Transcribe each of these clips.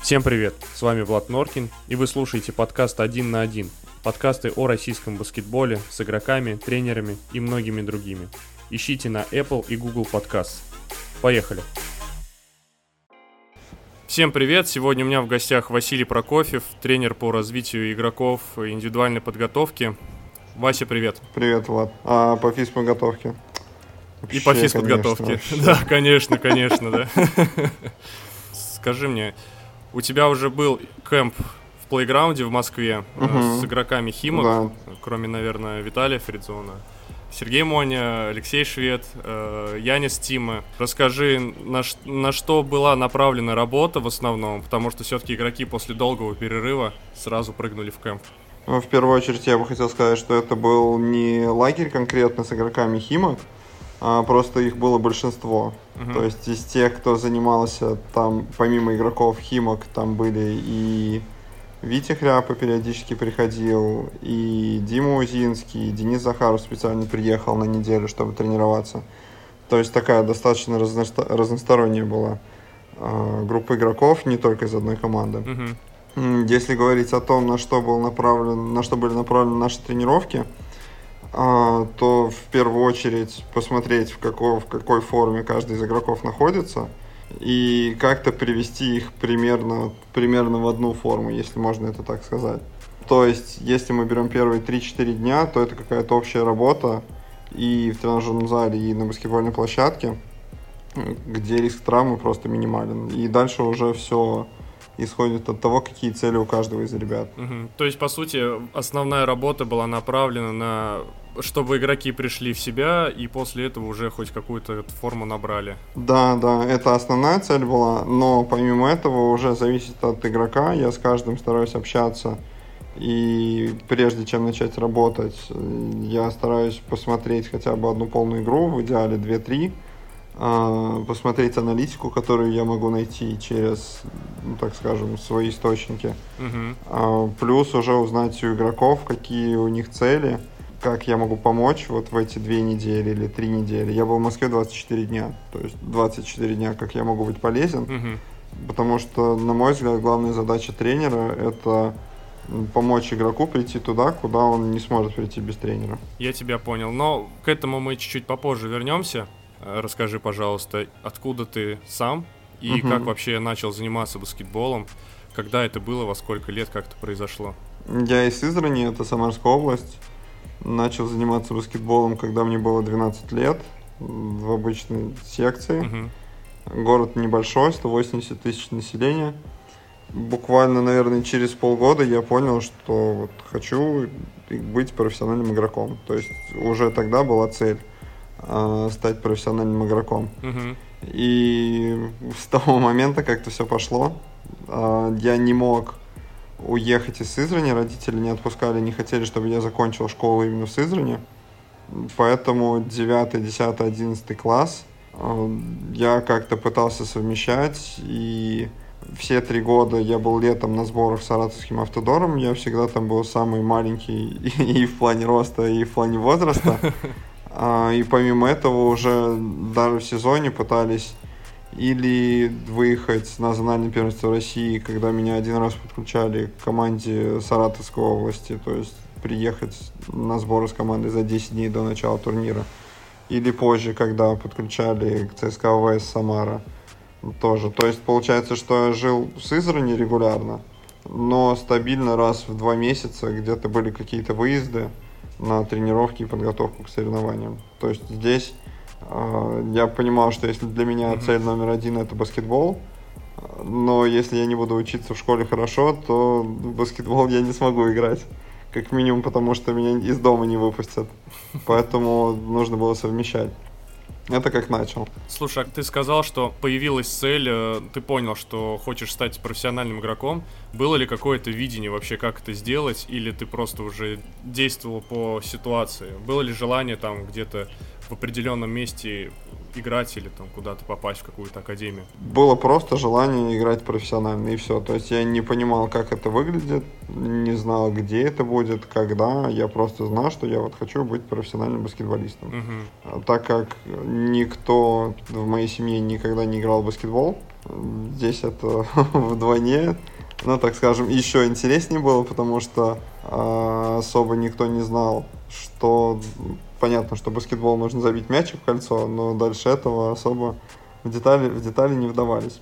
Всем привет, с вами Влад Норкин, и вы слушаете подкаст «Один на один», подкасты о российском баскетболе с игроками, тренерами и многими другими. Ищите на Apple и Google Podcasts. Поехали! Всем привет! Сегодня у меня в гостях Василий Прокофьев, тренер по развитию игроков индивидуальной подготовки. Вася, привет! Привет, Влад. А по физподготовке? И по физподготовке. Да, конечно, конечно, да. Скажи мне, у тебя уже был кемп в плейграунде в Москве угу. с игроками Химок, да. кроме, наверное, Виталия Фридзона. Сергей Моня, Алексей Швед, э, Янис Тима. Расскажи, на, на что была направлена работа в основном, потому что все-таки игроки после долгого перерыва сразу прыгнули в кемп. Ну, в первую очередь я бы хотел сказать, что это был не лагерь конкретно с игроками Химок, просто их было большинство. Uh-huh. То есть из тех, кто занимался там, помимо игроков Химок, там были и Витя Хряпа периодически приходил, и Дима Узинский, и Денис Захаров специально приехал на неделю, чтобы тренироваться. То есть такая достаточно разносто- разносторонняя была э, группа игроков, не только из одной команды. Uh-huh. Если говорить о том, на что, был направлен, на что были направлены наши тренировки, а, то в первую очередь посмотреть, в какой, в какой форме каждый из игроков находится, и как-то привести их примерно, примерно в одну форму, если можно это так сказать. То есть, если мы берем первые 3-4 дня, то это какая-то общая работа и в тренажерном зале, и на баскетбольной площадке, где риск травмы просто минимален. И дальше уже все исходит от того, какие цели у каждого из ребят. Угу. То есть, по сути, основная работа была направлена на чтобы игроки пришли в себя и после этого уже хоть какую-то форму набрали. Да, да, это основная цель была, но помимо этого уже зависит от игрока. Я с каждым стараюсь общаться. И прежде чем начать работать, я стараюсь посмотреть хотя бы одну полную игру, в идеале 2-3 а, посмотреть аналитику, которую я могу найти через, ну, так скажем, свои источники. Uh-huh. Плюс уже узнать у игроков, какие у них цели, как я могу помочь вот в эти две недели или три недели. Я был в Москве 24 дня, то есть 24 дня, как я могу быть полезен. Uh-huh. Потому что, на мой взгляд, главная задача тренера — это помочь игроку прийти туда, куда он не сможет прийти без тренера. Я тебя понял, но к этому мы чуть-чуть попозже вернемся. Расскажи, пожалуйста, откуда ты сам и угу. как вообще начал заниматься баскетболом? Когда это было, во сколько лет, как это произошло? Я из Сызрани, это Самарская область. Начал заниматься баскетболом, когда мне было 12 лет, в обычной секции. Угу. Город небольшой, 180 тысяч населения. Буквально, наверное, через полгода я понял, что вот хочу быть профессиональным игроком. То есть уже тогда была цель э, стать профессиональным игроком. Uh-huh. И с того момента как-то все пошло. Э, я не мог уехать из Сызрани, родители не отпускали, не хотели, чтобы я закончил школу именно в Сызрани. Поэтому 9, 10, 11 класс э, я как-то пытался совмещать, и все три года я был летом на сборах с Саратовским автодором, я всегда там был самый маленький и, и в плане роста, и в плане возраста. А, и помимо этого уже даже в сезоне пытались или выехать на национальное первенство России, когда меня один раз подключали к команде Саратовской области, то есть приехать на сборы с командой за 10 дней до начала турнира. Или позже, когда подключали к ЦСКА ВС Самара тоже. То есть получается, что я жил в Сызрани регулярно, но стабильно раз в два месяца где-то были какие-то выезды, на тренировки и подготовку к соревнованиям. То есть здесь э, я понимал, что если для меня цель номер один это баскетбол, но если я не буду учиться в школе хорошо, то в баскетбол я не смогу играть. Как минимум, потому что меня из дома не выпустят. Поэтому нужно было совмещать. Это как начал. Слушай, а ты сказал, что появилась цель, э, ты понял, что хочешь стать профессиональным игроком. Было ли какое-то видение вообще, как это сделать, или ты просто уже действовал по ситуации? Было ли желание там где-то в определенном месте играть или там куда-то попасть в какую-то академию? Было просто желание играть профессионально, и все. То есть я не понимал, как это выглядит, не знал, где это будет, когда. Я просто знал, что я вот хочу быть профессиональным баскетболистом. Угу. Так как никто в моей семье никогда не играл в баскетбол, здесь это вдвойне ну, так скажем, еще интереснее было, потому что э, особо никто не знал, что понятно, что баскетбол нужно забить мячик в кольцо, но дальше этого особо в детали, в детали не вдавались.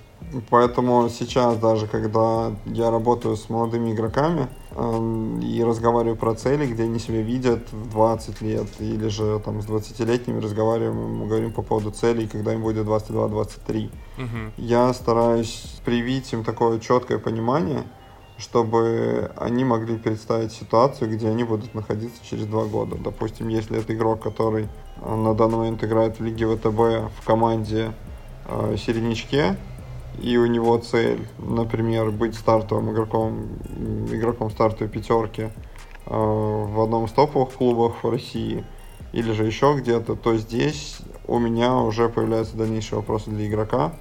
Поэтому сейчас даже, когда я работаю с молодыми игроками э, и разговариваю про цели, где они себя видят в 20 лет, или же там с 20-летними разговариваем, мы говорим по поводу целей, когда им будет 22-23, угу. я стараюсь привить им такое четкое понимание, чтобы они могли представить ситуацию, где они будут находиться через два года. Допустим, если это игрок, который э, на данный момент играет в Лиге ВТБ в команде э, середнячке, и у него цель, например, быть стартовым игроком, игроком стартовой пятерки э, в одном из топовых клубов в России или же еще где-то, то здесь у меня уже появляются дальнейшие вопросы для игрока,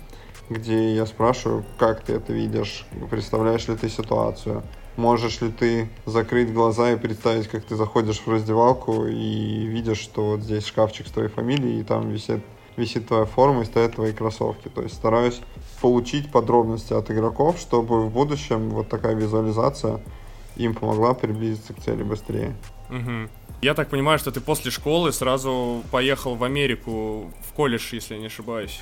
где я спрашиваю, как ты это видишь, представляешь ли ты ситуацию, можешь ли ты закрыть глаза и представить, как ты заходишь в раздевалку и видишь, что вот здесь шкафчик с твоей фамилией, и там висит, висит твоя форма и стоят твои кроссовки. То есть стараюсь получить подробности от игроков, чтобы в будущем вот такая визуализация им помогла приблизиться к цели быстрее. Угу. Я так понимаю, что ты после школы сразу поехал в Америку, в колледж, если я не ошибаюсь,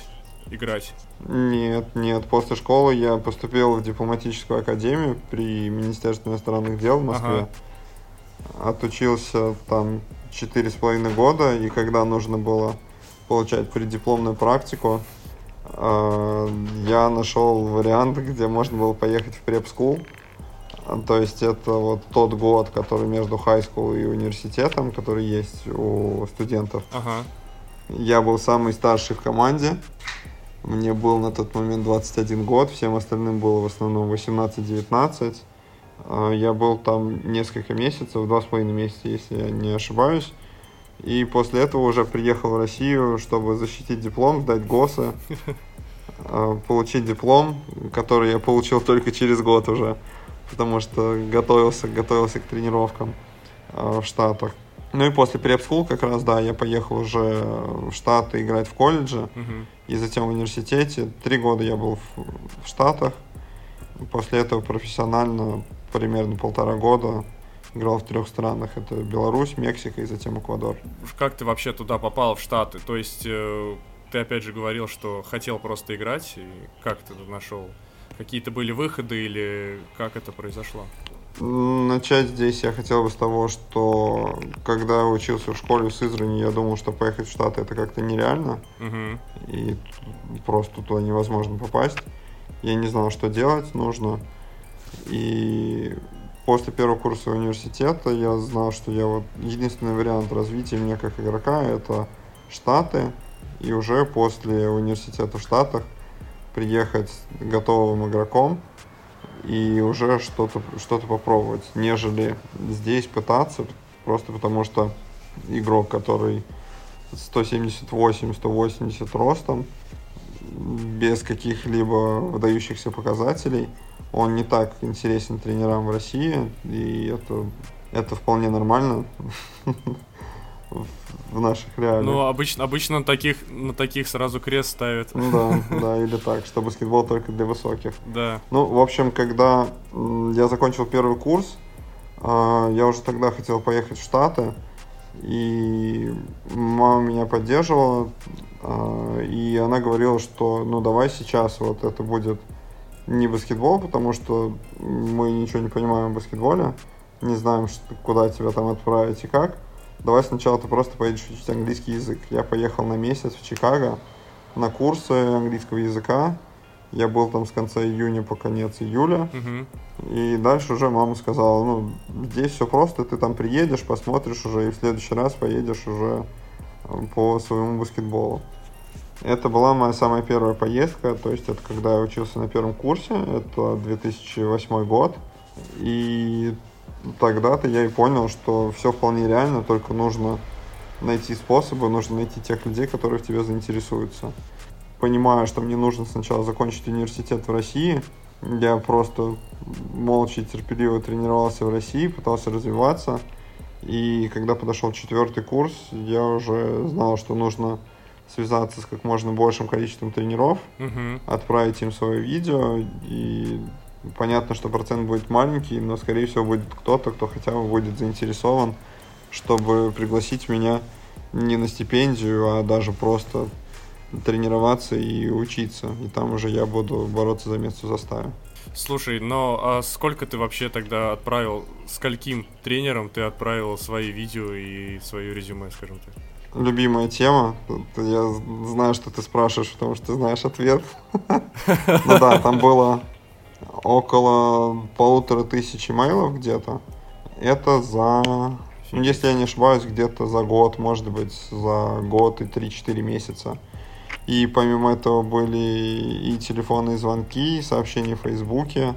играть. Нет, нет. После школы я поступил в дипломатическую академию при Министерстве иностранных дел в Москве. Ага. Отучился там четыре с половиной года, и когда нужно было получать преддипломную практику, э, я нашел вариант, где можно было поехать в преп-скул. То есть это вот тот год, который между high school и университетом, который есть у студентов. Ага. Я был самый старший в команде. Мне был на тот момент 21 год, всем остальным было в основном 18-19. А, я был там несколько месяцев, два с половиной месяца, если я не ошибаюсь. И после этого уже приехал в Россию, чтобы защитить диплом, сдать ГОСы, а, получить диплом, который я получил только через год уже, потому что готовился, готовился к тренировкам а, в Штатах. Ну и после препскул как раз, да, я поехал уже в Штаты играть в колледже. Uh-huh. И затем в университете. Три года я был в, в Штатах. После этого профессионально примерно полтора года играл в трех странах. Это Беларусь, Мексика и затем Эквадор. Как ты вообще туда попал, в Штаты? То есть э, ты опять же говорил, что хотел просто играть. И как ты тут нашел? Какие-то были выходы или как это произошло? Начать здесь я хотел бы с того, что когда учился в школе в Сызрани, я думал, что поехать в Штаты это как-то нереально. Угу. И просто туда невозможно попасть. Я не знал, что делать нужно. И после первого курса университета я знал, что я вот единственный вариант развития меня как игрока это Штаты. И уже после университета в Штатах приехать готовым игроком – и уже что-то что попробовать, нежели здесь пытаться, просто потому что игрок, который 178-180 ростом, без каких-либо выдающихся показателей, он не так интересен тренерам в России, и это, это вполне нормально. в наших реалиях. Ну, обычно, обычно на таких, на таких сразу крест ставят. Ну да, да, или так, что баскетбол только для высоких. Да. Ну, в общем, когда я закончил первый курс, а, я уже тогда хотел поехать в Штаты, и мама меня поддерживала, а, и она говорила, что ну давай сейчас вот это будет не баскетбол, потому что мы ничего не понимаем в баскетболе, не знаем, куда тебя там отправить и как давай сначала ты просто поедешь учить английский язык. Я поехал на месяц в Чикаго на курсы английского языка. Я был там с конца июня по конец июля. Uh-huh. И дальше уже мама сказала, ну, здесь все просто, ты там приедешь, посмотришь уже, и в следующий раз поедешь уже э, по своему баскетболу. Это была моя самая первая поездка, то есть это когда я учился на первом курсе, это 2008 год. И тогда-то я и понял, что все вполне реально, только нужно найти способы, нужно найти тех людей, которые в тебе заинтересуются. Понимаю, что мне нужно сначала закончить университет в России. Я просто молча и терпеливо тренировался в России, пытался развиваться. И когда подошел четвертый курс, я уже знал, что нужно связаться с как можно большим количеством тренеров, Мгм. отправить им свое видео. И понятно, что процент будет маленький, но, скорее всего, будет кто-то, кто хотя бы будет заинтересован, чтобы пригласить меня не на стипендию, а даже просто тренироваться и учиться. И там уже я буду бороться за место в заставе. Слушай, но а сколько ты вообще тогда отправил, скольким тренерам ты отправил свои видео и свое резюме, скажем так? Любимая тема. Я знаю, что ты спрашиваешь, потому что ты знаешь ответ. Ну да, там было около полутора тысяч имейлов где-то. Это за, ну, если я не ошибаюсь, где-то за год, может быть, за год и 3-4 месяца. И помимо этого были и телефонные звонки, и сообщения в Фейсбуке.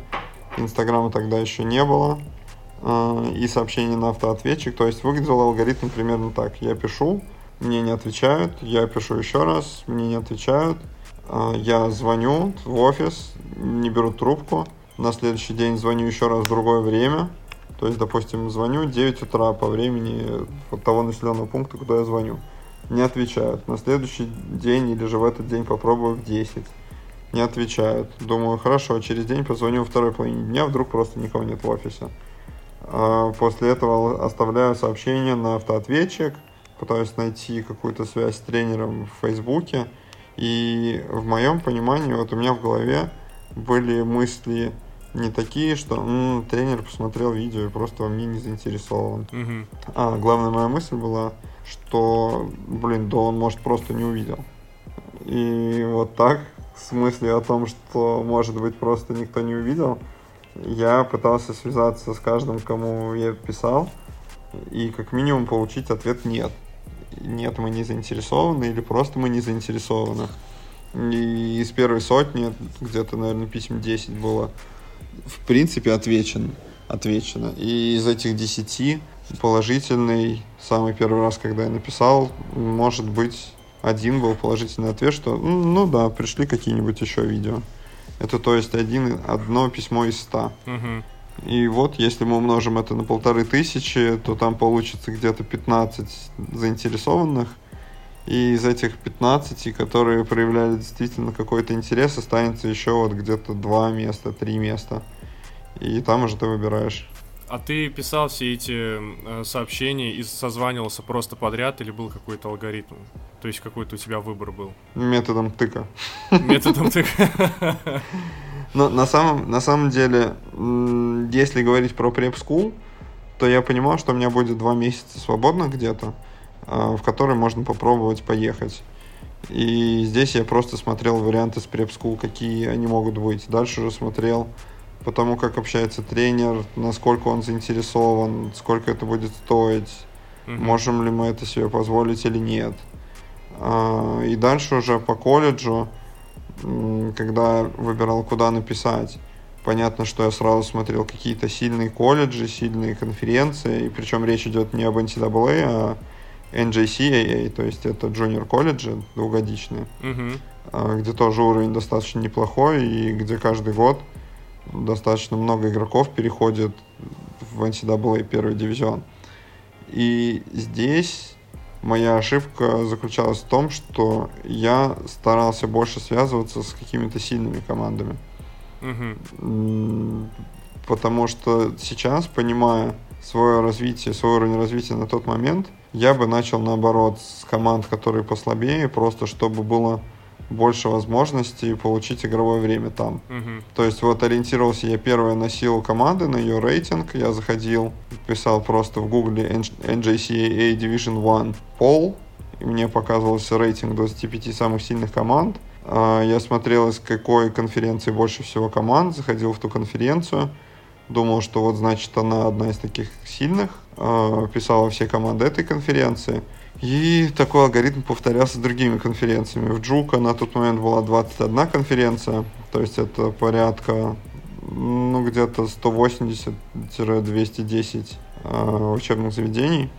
Инстаграма тогда еще не было. э, И сообщения на автоответчик. То есть выглядел алгоритм примерно так. Я пишу, мне не отвечают, я пишу еще раз, мне не отвечают. Э, Я звоню в офис, не берут трубку. На следующий день звоню еще раз в другое время. То есть, допустим, звоню 9 утра по времени вот того населенного пункта, куда я звоню. Не отвечают. На следующий день или же в этот день попробую в 10. Не отвечают. Думаю, хорошо, через день позвоню во второй половине дня, вдруг просто никого нет в офисе. А После этого оставляю сообщение на автоответчик, пытаюсь найти какую-то связь с тренером в Фейсбуке. И в моем понимании, вот у меня в голове были мысли не такие, что «М, тренер посмотрел видео и просто во мне не заинтересован. Мгм. А главная моя мысль была, что, блин, да он, может, просто не увидел. И вот так, с мыслью о том, что, может быть, просто никто не увидел, я пытался связаться с каждым, кому я писал, и как минимум получить ответ «нет». Нет, мы не заинтересованы, или просто мы не заинтересованы. И из первой сотни, где-то, наверное, писем 10 было, в принципе, отвечен, отвечено. И из этих 10 положительный, самый первый раз, когда я написал, может быть, один был положительный ответ, что «М, ну да, пришли какие-нибудь еще видео. Это то есть один, одно письмо из ста. Мгм. И вот, если мы умножим это на полторы тысячи, то там получится где-то 15 заинтересованных. И из этих 15, которые проявляли действительно какой-то интерес, останется еще вот где-то два места, три места. И там уже ты выбираешь. А ты писал все эти э, сообщения и созванивался просто подряд или был какой-то алгоритм? То есть какой-то у тебя выбор был? Методом тыка. Методом ты... Но на самом, на самом деле, если говорить про School, то я понимал, что у меня будет два месяца свободно где-то, а, в которые можно попробовать поехать. И здесь я просто смотрел варианты с School, какие они могут быть. Дальше уже смотрел по тому, как общается тренер, насколько он заинтересован, сколько это будет стоить, Мгм. можем ли мы это себе позволить или нет. А, И дальше уже по колледжу, когда выбирал, куда написать, понятно, что я сразу смотрел какие-то сильные колледжи, сильные конференции, и причем речь идет не об NCAA, а NJCAA, то есть это джуниор колледжи двухгодичные, а, где тоже уровень достаточно неплохой, и где каждый год достаточно много игроков переходит в NCAA первый дивизион. И здесь моя ошибка заключалась в том, что я старался больше связываться с какими-то сильными командами. М, Потому что сейчас, понимая свое развитие, свой уровень развития на тот момент, я бы начал наоборот с команд, которые послабее, просто чтобы было больше возможностей получить игровое время там. Мгм. То есть вот ориентировался я первое на силу команды, на ее рейтинг. Я заходил, писал просто в гугле NJCAA Division 1 Poll, и мне показывался рейтинг 25 самых сильных команд. А, Я смотрел, из какой конференции больше всего команд, заходил в ту конференцию, думал, что вот значит она одна из таких сильных, а, писал во все команды этой конференции. И такой алгоритм повторялся другими конференциями. В Джука на тот момент была 21 конференция, то есть это порядка, ну, где-то 180-210 э, учебных заведений.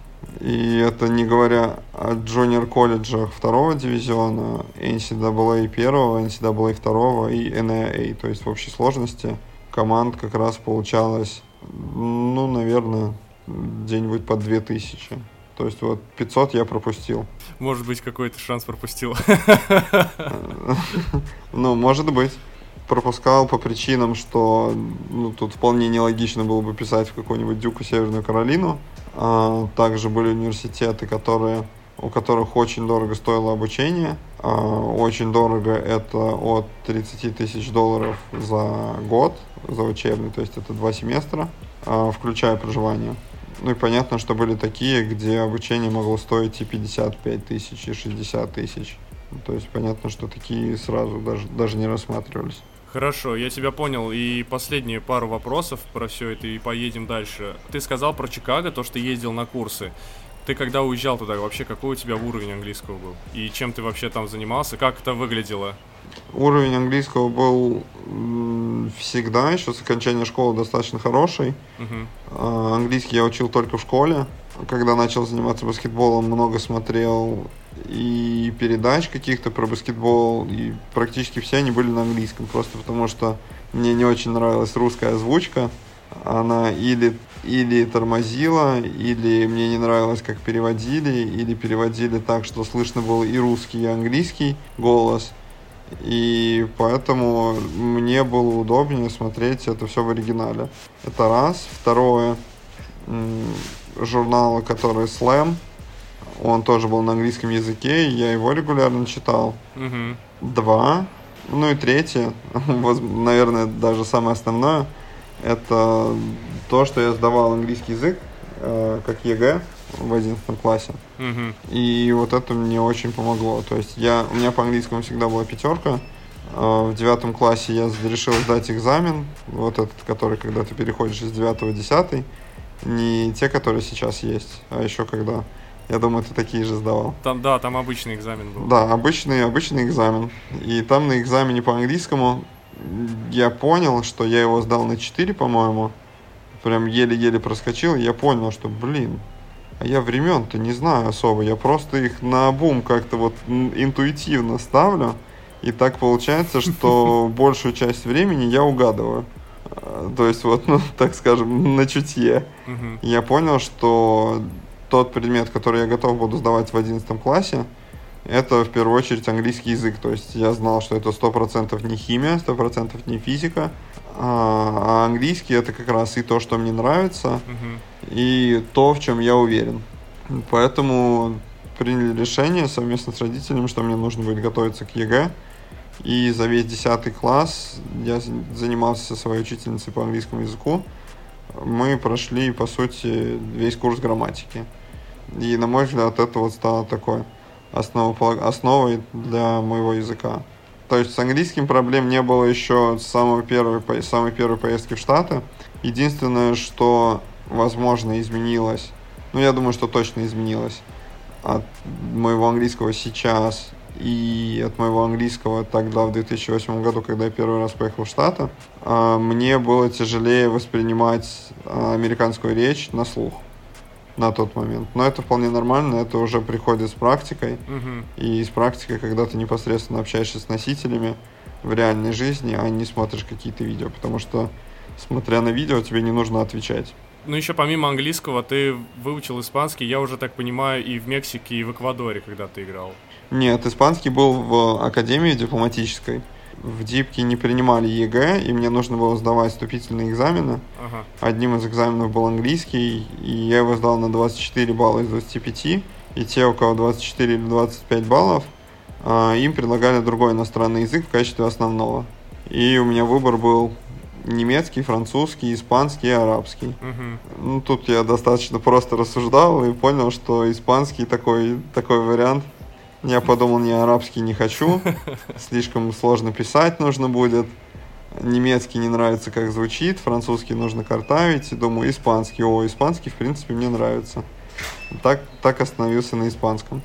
И это не говоря о джуниор-колледжах второго дивизиона, NCAA первого, NCAA второго и NAA. То есть в общей сложности команд как раз получалось, ну, наверное, где-нибудь по 2000. То есть вот 500 я пропустил. Может быть, какой-то шанс пропустил. Ну, может быть. Пропускал по причинам, что ну, тут вполне нелогично было бы писать в какую-нибудь Дюку Северную Каролину. А, также были университеты, которые, у которых очень дорого стоило обучение. А, очень дорого это от 30 тысяч долларов за год, за учебный, то есть это два семестра, а, включая проживание. Ну и понятно, что были такие, где обучение могло стоить и 55 тысяч, и 60 тысяч. То есть понятно, что такие сразу даже, даже не рассматривались. Хорошо, я тебя понял. И последние пару вопросов про все это, и поедем дальше. Ты сказал про Чикаго, то, что ездил на курсы. Ты когда уезжал туда, вообще какой у тебя уровень английского был? И чем ты вообще там занимался? Как это выглядело? Уровень английского был всегда, еще с окончания школы, достаточно хороший. Uh-huh. Английский я учил только в школе. Когда начал заниматься баскетболом, много смотрел и передач каких-то про баскетбол, и практически все они были на английском, просто потому что мне не очень нравилась русская озвучка. Она или, или тормозила, или мне не нравилось, как переводили, или переводили так, что слышно было и русский, и английский голос. И поэтому мне было удобнее смотреть это все в оригинале. Это раз. Второе, журнал, который Slam, он тоже был на английском языке, и я его регулярно читал. Угу. Два. Ну и третье, наверное, даже самое основное, это то, что я сдавал английский язык, э, как ЕГЭ в 11 классе. Угу. И вот это мне очень помогло. То есть я, у меня по английскому всегда была пятерка. Э, в девятом классе я решил сдать экзамен, вот этот, который, когда ты переходишь из девятого в десятый. Не те, которые сейчас есть, а еще когда. Я думаю, ты такие же сдавал. Там, да, там обычный экзамен был. Да, обычный, обычный экзамен. И там на экзамене по английскому я понял, что я его сдал на 4, по-моему. Прям еле-еле проскочил. И я понял, что, блин, а я времен-то не знаю особо. Я просто их на бум как-то вот интуитивно ставлю. И так получается, что большую часть времени я угадываю. А, то есть вот, ну, так скажем, на чутье. Я понял, что тот предмет, который я готов буду сдавать в 11 классе, это в первую очередь английский язык. То есть я знал, что это 100% не химия, 100% не физика, а, а английский это как раз и то, что мне нравится, угу. и то, в чем я уверен. Поэтому приняли решение совместно с родителями, что мне нужно будет готовиться к ЕГЭ. И за весь 10 класс я занимался со своей учительницей по английскому языку. Мы прошли, по сути, весь курс грамматики. И, на мой взгляд, это вот стало такой основой, основой для моего языка. То есть с английским проблем не было еще с самой первой, самой первой поездки в Штаты. Единственное, что, возможно, изменилось, ну, я думаю, что точно изменилось от моего английского сейчас и от моего английского тогда, в 2008 году, когда я первый раз поехал в Штаты, а, мне было тяжелее воспринимать а, американскую речь на слух на тот момент. Но это вполне нормально, это уже приходит с практикой. Угу. И с практикой, когда ты непосредственно общаешься с носителями в реальной жизни, а не смотришь какие-то видео. Потому что, смотря на видео, тебе не нужно отвечать. Ну, еще помимо английского, ты выучил испанский, я уже так понимаю, и в Мексике, и в Эквадоре, когда ты играл. Нет, испанский был в Академии дипломатической в Дипке не принимали ЕГЭ, и мне нужно было сдавать вступительные экзамены. Ага. Одним из экзаменов был английский, и я его сдал на 24 балла из 25. И те, у кого 24 или 25 баллов, а, им предлагали другой иностранный язык в качестве основного. И у меня выбор был немецкий, французский, испанский и арабский. Угу. Ну, тут я достаточно просто рассуждал и понял, что испанский такой, такой вариант – я подумал, не арабский не хочу, слишком сложно писать нужно будет. Немецкий не нравится, как звучит, французский нужно картавить. Думаю, испанский. О, испанский, в принципе, мне нравится. Так, так остановился на испанском.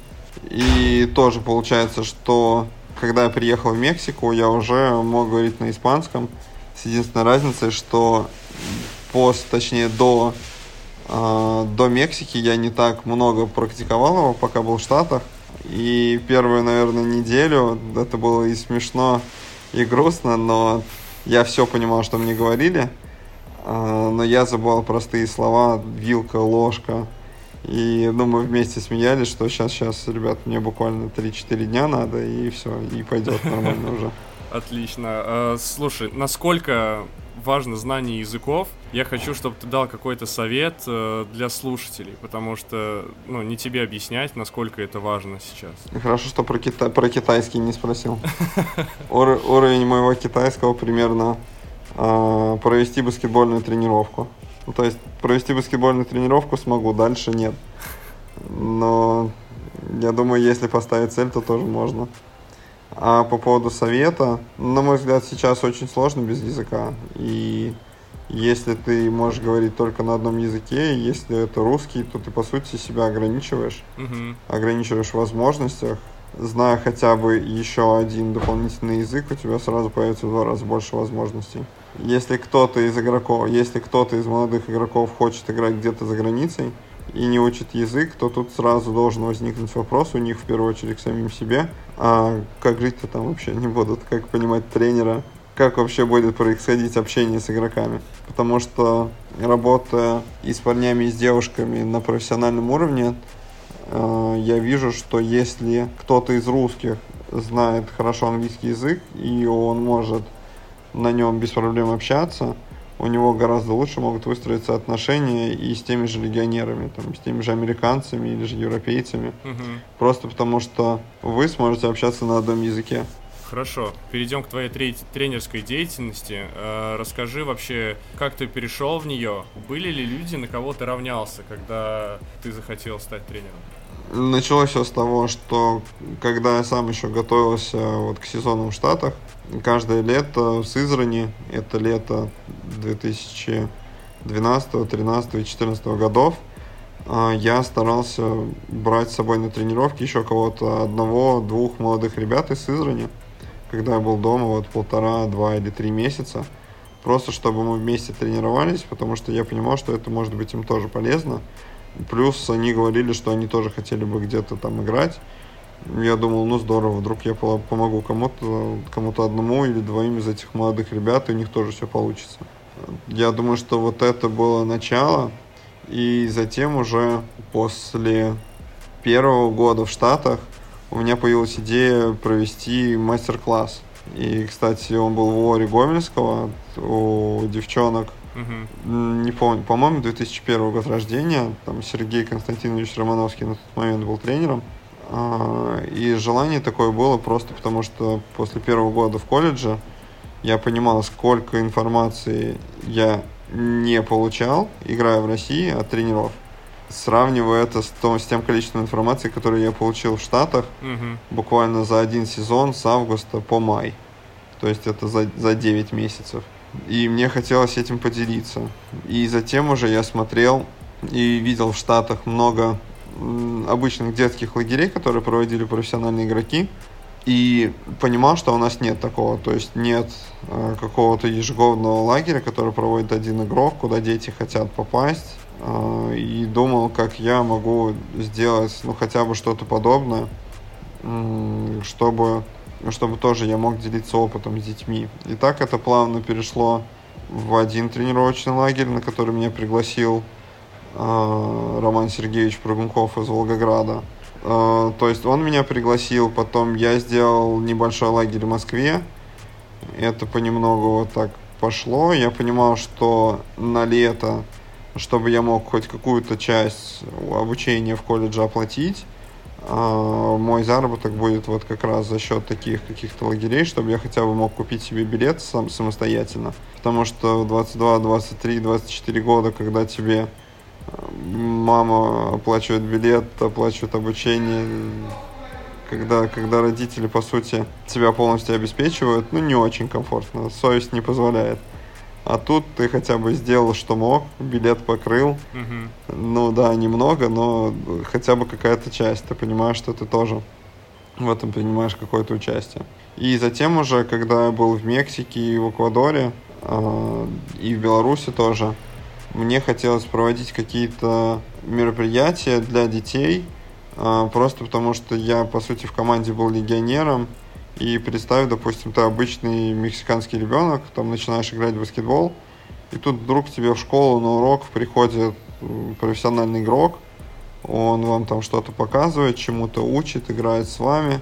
И тоже получается, что когда я приехал в Мексику, я уже мог говорить на испанском. С единственной разницей, что пост, точнее, до А, до Мексики я не так много практиковал его, пока был в Штатах. И первую, наверное, неделю это было и смешно, и грустно, но я все понимал, что мне говорили. А, но я забывал простые слова, вилка, ложка. И ну, мы вместе смеялись, что сейчас, сейчас, ребят, мне буквально 3-4 дня надо, и все, и пойдет нормально уже. Отлично. А, слушай, насколько важно знание языков. Я хочу, чтобы ты дал какой-то совет э, для слушателей, потому что, ну, не тебе объяснять, насколько это важно сейчас. Хорошо, что про, кита про китайский не спросил. Ур уровень моего китайского примерно э, провести баскетбольную тренировку. Ну, то есть провести баскетбольную тренировку смогу, дальше нет. Но я думаю, если поставить цель, то тоже можно. А по поводу совета, на мой взгляд, сейчас очень сложно без языка. И если ты можешь говорить только на одном языке, если это русский, то ты, по сути, себя ограничиваешь. Mm-hmm. Ограничиваешь в возможностях. Зная хотя бы еще один дополнительный язык, у тебя сразу появится в два раза больше возможностей. Если кто-то из игроков, если кто-то из молодых игроков хочет играть где-то за границей, и не учит язык, то тут сразу должен возникнуть вопрос у них в первую очередь к самим себе, а как жить-то там вообще? Не будут, как понимать тренера, как вообще будет происходить общение с игроками. Потому что работая и с парнями, и с девушками на профессиональном уровне, э, я вижу, что если кто-то из русских знает хорошо английский язык, и он может на нем без проблем общаться, у него гораздо лучше могут выстроиться отношения и с теми же легионерами, там, с теми же американцами или же европейцами. Угу. Просто потому что вы сможете общаться на одном языке. Хорошо, перейдем к твоей тренерской деятельности. Э, расскажи вообще, как ты перешел в нее? Были ли люди, на кого ты равнялся, когда ты захотел стать тренером? Началось все с того, что когда я сам еще готовился вот к сезонам в Штатах, каждое лето в Сызрани, это лето 2012, 2013 и 2014 годов, а, я старался брать с собой на тренировки еще кого-то, одного-двух молодых ребят из Сызрани, когда я был дома вот полтора, два или три месяца, просто чтобы мы вместе тренировались, потому что я понимал, что это может быть им тоже полезно. Плюс они говорили, что они тоже хотели бы где-то там играть. Я думал, ну здорово, вдруг я помогу кому-то, кому-то одному или двоим из этих молодых ребят, и у них тоже все получится. Я думаю, что вот это было начало, и затем уже после первого года в Штатах у меня появилась идея провести мастер-класс. И, кстати, он был в Оре Гомельского, у девчонок – Угу. Не помню, по-моему, 2001 год рождения. Там Сергей Константинович Романовский на тот момент был тренером. А, и желание такое было просто потому, что после первого года в колледже я понимал, сколько информации я не получал, играя в России, от тренеров. Сравнивая это с, том, с тем количеством информации, которую я получил в Штатах, угу. буквально за один сезон с августа по май. То есть это за, за 9 месяцев. И мне хотелось этим поделиться. И затем уже я смотрел и видел в Штатах много обычных детских лагерей, которые проводили профессиональные игроки. И понимал, что у нас нет такого. То есть нет э, какого-то ежегодного лагеря, который проводит один игрок, куда дети хотят попасть. Э, и думал, как я могу сделать ну, хотя бы что-то подобное, э, чтобы чтобы тоже я мог делиться опытом с детьми. И так это плавно перешло в один тренировочный лагерь, на который меня пригласил Роман Сергеевич Прогунков из Волгограда. Э, то есть он меня пригласил, потом я сделал небольшой лагерь в Москве. Это понемногу вот так пошло. Я понимал, что на лето, чтобы я мог хоть какую-то часть обучения в колледже оплатить, а, мой заработок будет вот как раз за счет таких каких-то лагерей, чтобы я хотя бы мог купить себе билет сам самостоятельно. Потому что в 22, 23, 24 года, когда тебе а, мама оплачивает билет, оплачивает обучение, когда, когда родители, по сути, тебя полностью обеспечивают, ну, не очень комфортно, совесть не позволяет. А тут ты хотя бы сделал, что мог, билет покрыл. Угу. Ну да, немного, но хотя бы какая-то часть. Ты понимаешь, что ты тоже в этом принимаешь какое-то участие. И затем уже, когда я был в Мексике и в Эквадоре, э, и в Беларуси тоже, мне хотелось проводить какие-то мероприятия для детей, а, просто потому что я, по сути, в команде был легионером, и представь, допустим, ты обычный мексиканский ребенок, там начинаешь играть в баскетбол, и тут вдруг тебе в школу на урок приходит профессиональный игрок, он вам там что-то показывает, чему-то учит, играет с вами,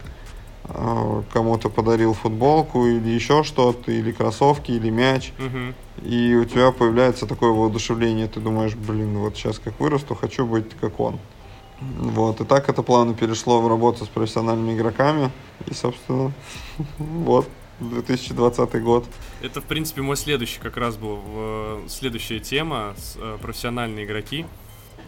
кому-то подарил футболку или еще что-то, или кроссовки, или мяч. Угу. И у тебя появляется такое воодушевление, ты думаешь, блин, вот сейчас как вырасту, хочу быть как он. Вот, и так это плавно перешло в работу с профессиональными игроками. И, собственно, вот, 2020 год. Это, в принципе, мой следующий как раз был, следующая тема, э, профессиональные игроки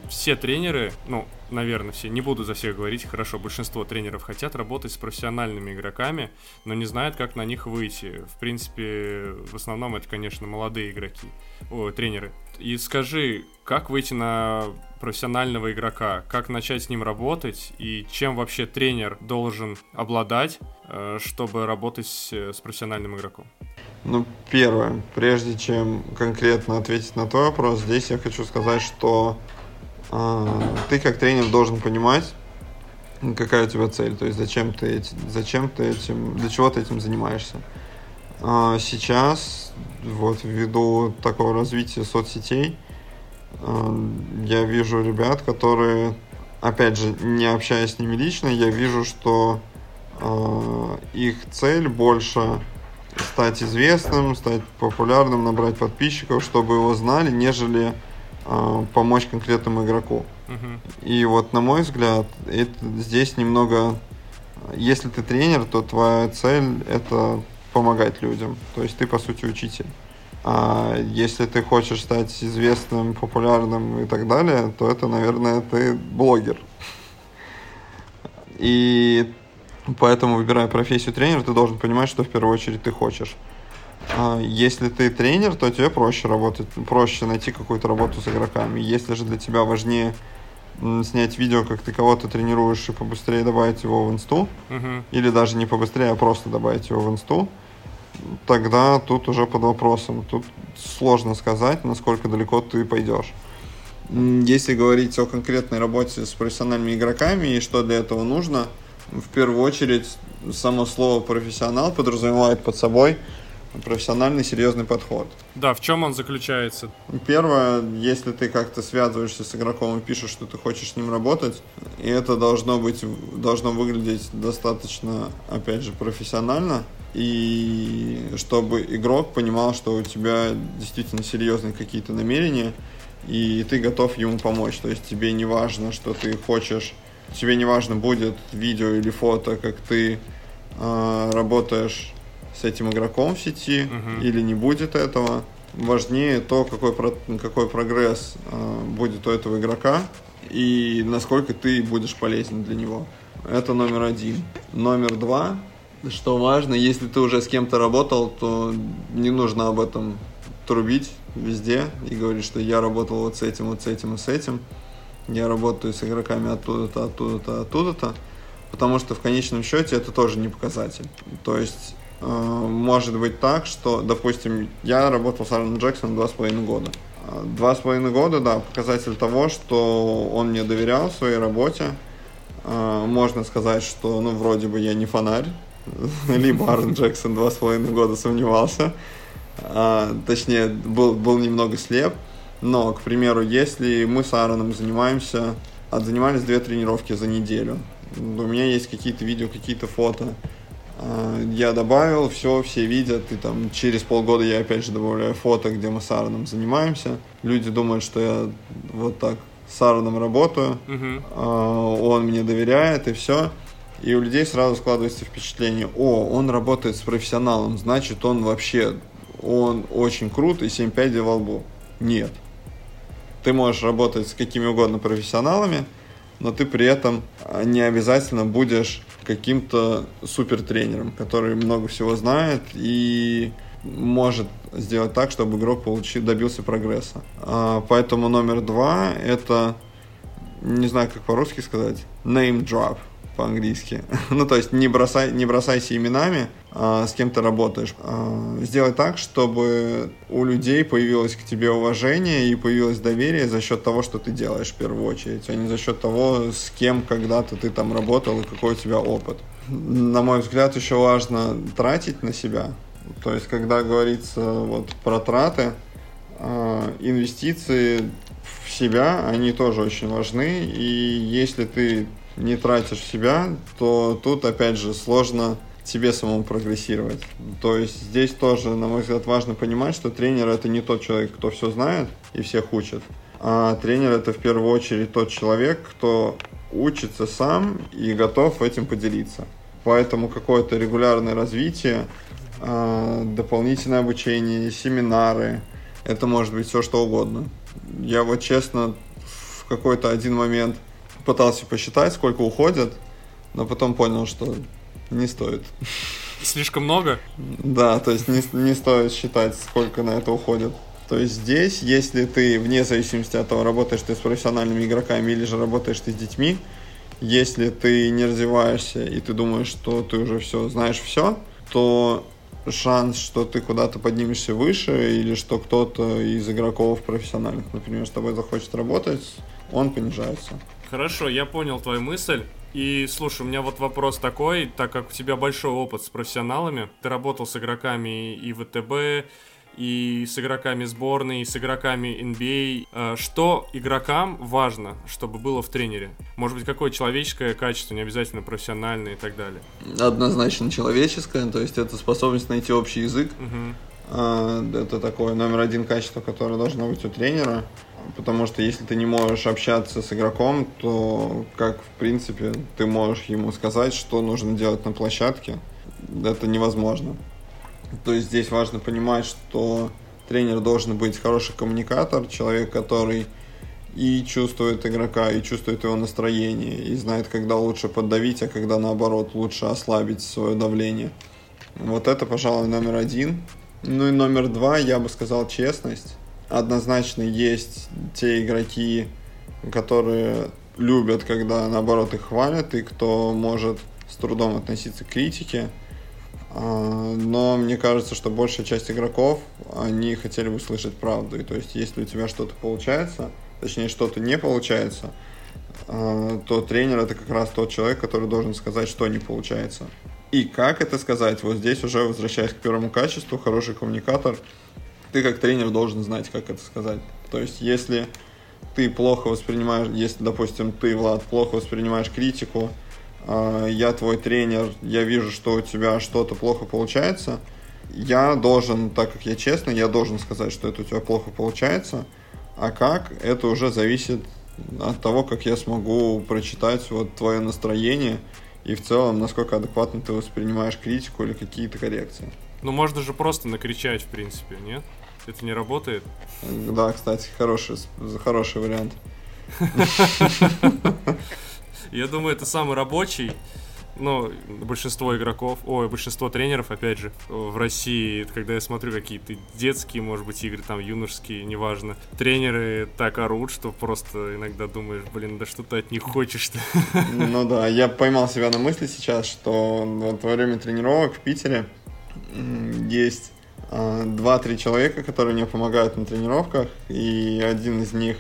все тренеры, ну, наверное, все, не буду за всех говорить, хорошо, большинство тренеров хотят работать с профессиональными игроками, но не знают, как на них выйти. В принципе, в основном это, конечно, молодые игроки, о, тренеры. И скажи, как выйти на профессионального игрока, как начать с ним работать и чем вообще тренер должен обладать, э, чтобы работать с профессиональным игроком? Ну, первое, прежде чем конкретно ответить на твой вопрос, здесь я хочу сказать, что ты как тренер должен понимать, какая у тебя цель, то есть зачем ты, зачем ты этим, для чего ты этим занимаешься. А, сейчас, вот ввиду такого развития соцсетей, а, я вижу ребят, которые, опять же, не общаясь с ними лично, я вижу, что их цель больше стать известным, стать популярным, набрать подписчиков, чтобы его знали, нежели э, помочь конкретному игроку. И вот, на мой взгляд, это, здесь немного... Если ты тренер, то твоя цель — это помогать людям. То есть ты, по сути, учитель. А если ты хочешь стать известным, популярным и так далее, то это, наверное, ты блогер. И поэтому, выбирая профессию тренера, ты должен понимать, что в первую очередь ты хочешь. А, если ты тренер, то тебе проще работать, проще найти какую-то работу с игроками. Если же для тебя важнее снять видео, как ты кого-то тренируешь и побыстрее добавить его в инсту, uh-huh. или даже не побыстрее, а просто добавить его в инсту, тогда тут уже под вопросом. Тут сложно сказать, насколько далеко ты пойдешь. Если говорить о конкретной работе с профессиональными игроками и что для этого нужно, в первую очередь само слово профессионал подразумевает под собой профессиональный, серьезный подход. Да, в чем он заключается? Первое, если ты как-то связываешься с игроком и пишешь, что ты хочешь с ним работать, и это должно быть, должно выглядеть достаточно, опять же, профессионально, и чтобы игрок понимал, что у тебя действительно серьезные какие-то намерения, и ты готов ему помочь. То есть тебе не важно, что ты хочешь, тебе не важно будет видео или фото, как ты э, работаешь с этим игроком в сети угу. или не будет этого. Важнее то, какой, про, какой прогресс э, будет у этого игрока и насколько ты будешь полезен для него. Это номер один. Номер два, что важно, если ты уже с кем-то работал, то не нужно об этом трубить везде и говорить, что я работал вот с этим, вот с этим и с этим. Я работаю с игроками оттуда-то, оттуда-то, оттуда-то. Потому что в конечном счете это тоже не показатель. То есть может быть так, что, допустим, я работал с Аароном Джексоном два с половиной года. Э, два с половиной года, да, показатель того, что он мне доверял в своей работе. Э, можно сказать, что, ну, вроде бы я не фонарь, либо Аарон Джексон два с половиной года сомневался, точнее, был, был немного слеп. Но, к примеру, если мы с Аароном занимаемся, занимались две тренировки за неделю, у меня есть какие-то видео, какие-то фото, а, я добавил, все, все видят, и там через полгода я опять же добавляю фото, где мы с Аароном занимаемся. Люди думают, что я вот так с Аароном работаю, uh-huh. он мне доверяет, и все. И у людей сразу складывается впечатление, о, он работает с профессионалом, значит, он вообще, он очень крут и 7-5 во лбу. Нет. Ты можешь работать с какими угодно профессионалами, но ты при этом не обязательно будешь каким-то супер тренером, который много всего знает и может сделать так, чтобы игрок получил, добился прогресса. А, поэтому номер два это, не знаю, как по-русски сказать, name drop. По-английски. ну, то есть не, бросай, не бросайся именами, а, с кем ты работаешь. А, сделай так, чтобы у людей появилось к тебе уважение и появилось доверие за счет того, что ты делаешь в первую очередь, а не за счет того, с кем когда-то ты там работал и какой у тебя опыт. На мой взгляд, еще важно тратить на себя. То есть, когда говорится вот про траты, а, инвестиции в себя, они тоже очень важны. И если ты не тратишь себя, то тут, опять же, сложно тебе самому прогрессировать. То есть здесь тоже, на мой взгляд, важно понимать, что тренер это не тот человек, кто все знает и всех учит, а тренер это в первую очередь тот человек, кто учится сам и готов этим поделиться. Поэтому какое-то регулярное развитие, а, дополнительное обучение, семинары, это может быть все что угодно. Я вот честно в какой-то один момент пытался посчитать, сколько уходит, но потом понял, что не стоит. Слишком много? Да, то есть не, не стоит считать, сколько на это уходит. То есть здесь, если ты, вне зависимости от того, работаешь ты с профессиональными игроками или же работаешь ты с детьми, если ты не развиваешься и ты думаешь, что ты уже все знаешь все, то шанс, что ты куда-то поднимешься выше или что кто-то из игроков профессиональных, например, с тобой захочет работать, он понижается. Хорошо, я понял твою мысль. И слушай, у меня вот вопрос такой, так как у тебя большой опыт с профессионалами, ты работал с игроками и ВТБ, и с игроками сборной, и с игроками NBA. А, что игрокам важно, чтобы было в тренере? Может быть, какое человеческое качество, не обязательно профессиональное и так далее? Однозначно человеческое, то есть это способность найти общий язык. Угу. Это такое номер один качество, которое должно быть у тренера. Потому что если ты не можешь общаться с игроком, то как, в принципе, ты можешь ему сказать, что нужно делать на площадке, это невозможно. То есть здесь важно понимать, что тренер должен быть хороший коммуникатор, человек, который и чувствует игрока, и чувствует его настроение, и знает, когда лучше поддавить, а когда наоборот лучше ослабить свое давление. Вот это, пожалуй, номер один. Ну и номер два, я бы сказал, честность однозначно есть те игроки, которые любят, когда наоборот их хвалят, и кто может с трудом относиться к критике. А, но мне кажется, что большая часть игроков, они хотели бы услышать правду. И то есть, если у тебя что-то получается, точнее, что-то не получается, а, то тренер это как раз тот человек, который должен сказать, что не получается. И как это сказать? Вот здесь уже возвращаясь к первому качеству, хороший коммуникатор – ты как тренер должен знать, как это сказать. То есть, если ты плохо воспринимаешь, если, допустим, ты, Влад, плохо воспринимаешь критику, э, я твой тренер, я вижу, что у тебя что-то плохо получается, я должен, так как я честный, я должен сказать, что это у тебя плохо получается, а как, это уже зависит от того, как я смогу прочитать вот твое настроение и в целом, насколько адекватно ты воспринимаешь критику или какие-то коррекции. Ну, можно же просто накричать, в принципе, нет? Это не работает? Да, кстати, хороший, хороший вариант. Я думаю, это самый рабочий. Ну, большинство игроков, ой, большинство тренеров, опять же, в России, когда я смотрю какие-то детские, может быть, игры, там, юношеские, неважно, тренеры так орут, что просто иногда думаешь, блин, да что ты от них хочешь-то? Ну да, я поймал себя на мысли сейчас, что во время тренировок в Питере есть два-три человека, которые мне помогают на тренировках, и один из них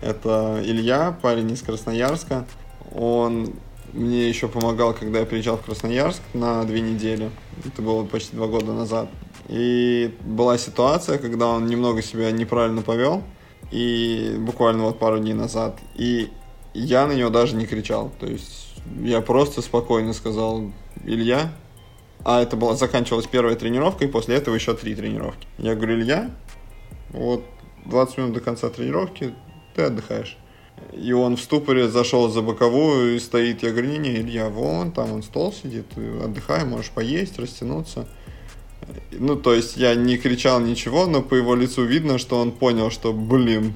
это Илья, парень из Красноярска. Он мне еще помогал, когда я приезжал в Красноярск на две недели. Это было почти два года назад. И была ситуация, когда он немного себя неправильно повел, и буквально вот пару дней назад. И я на него даже не кричал. То есть я просто спокойно сказал, Илья, а это была, заканчивалась первая тренировка, и после этого еще три тренировки. Я говорю, Илья, вот 20 минут до конца тренировки ты отдыхаешь. И он в ступоре зашел за боковую и стоит. Я говорю, не, не, Илья, вон, там он стол сидит, отдыхай, можешь поесть, растянуться. Ну, то есть я не кричал ничего, но по его лицу видно, что он понял, что, блин,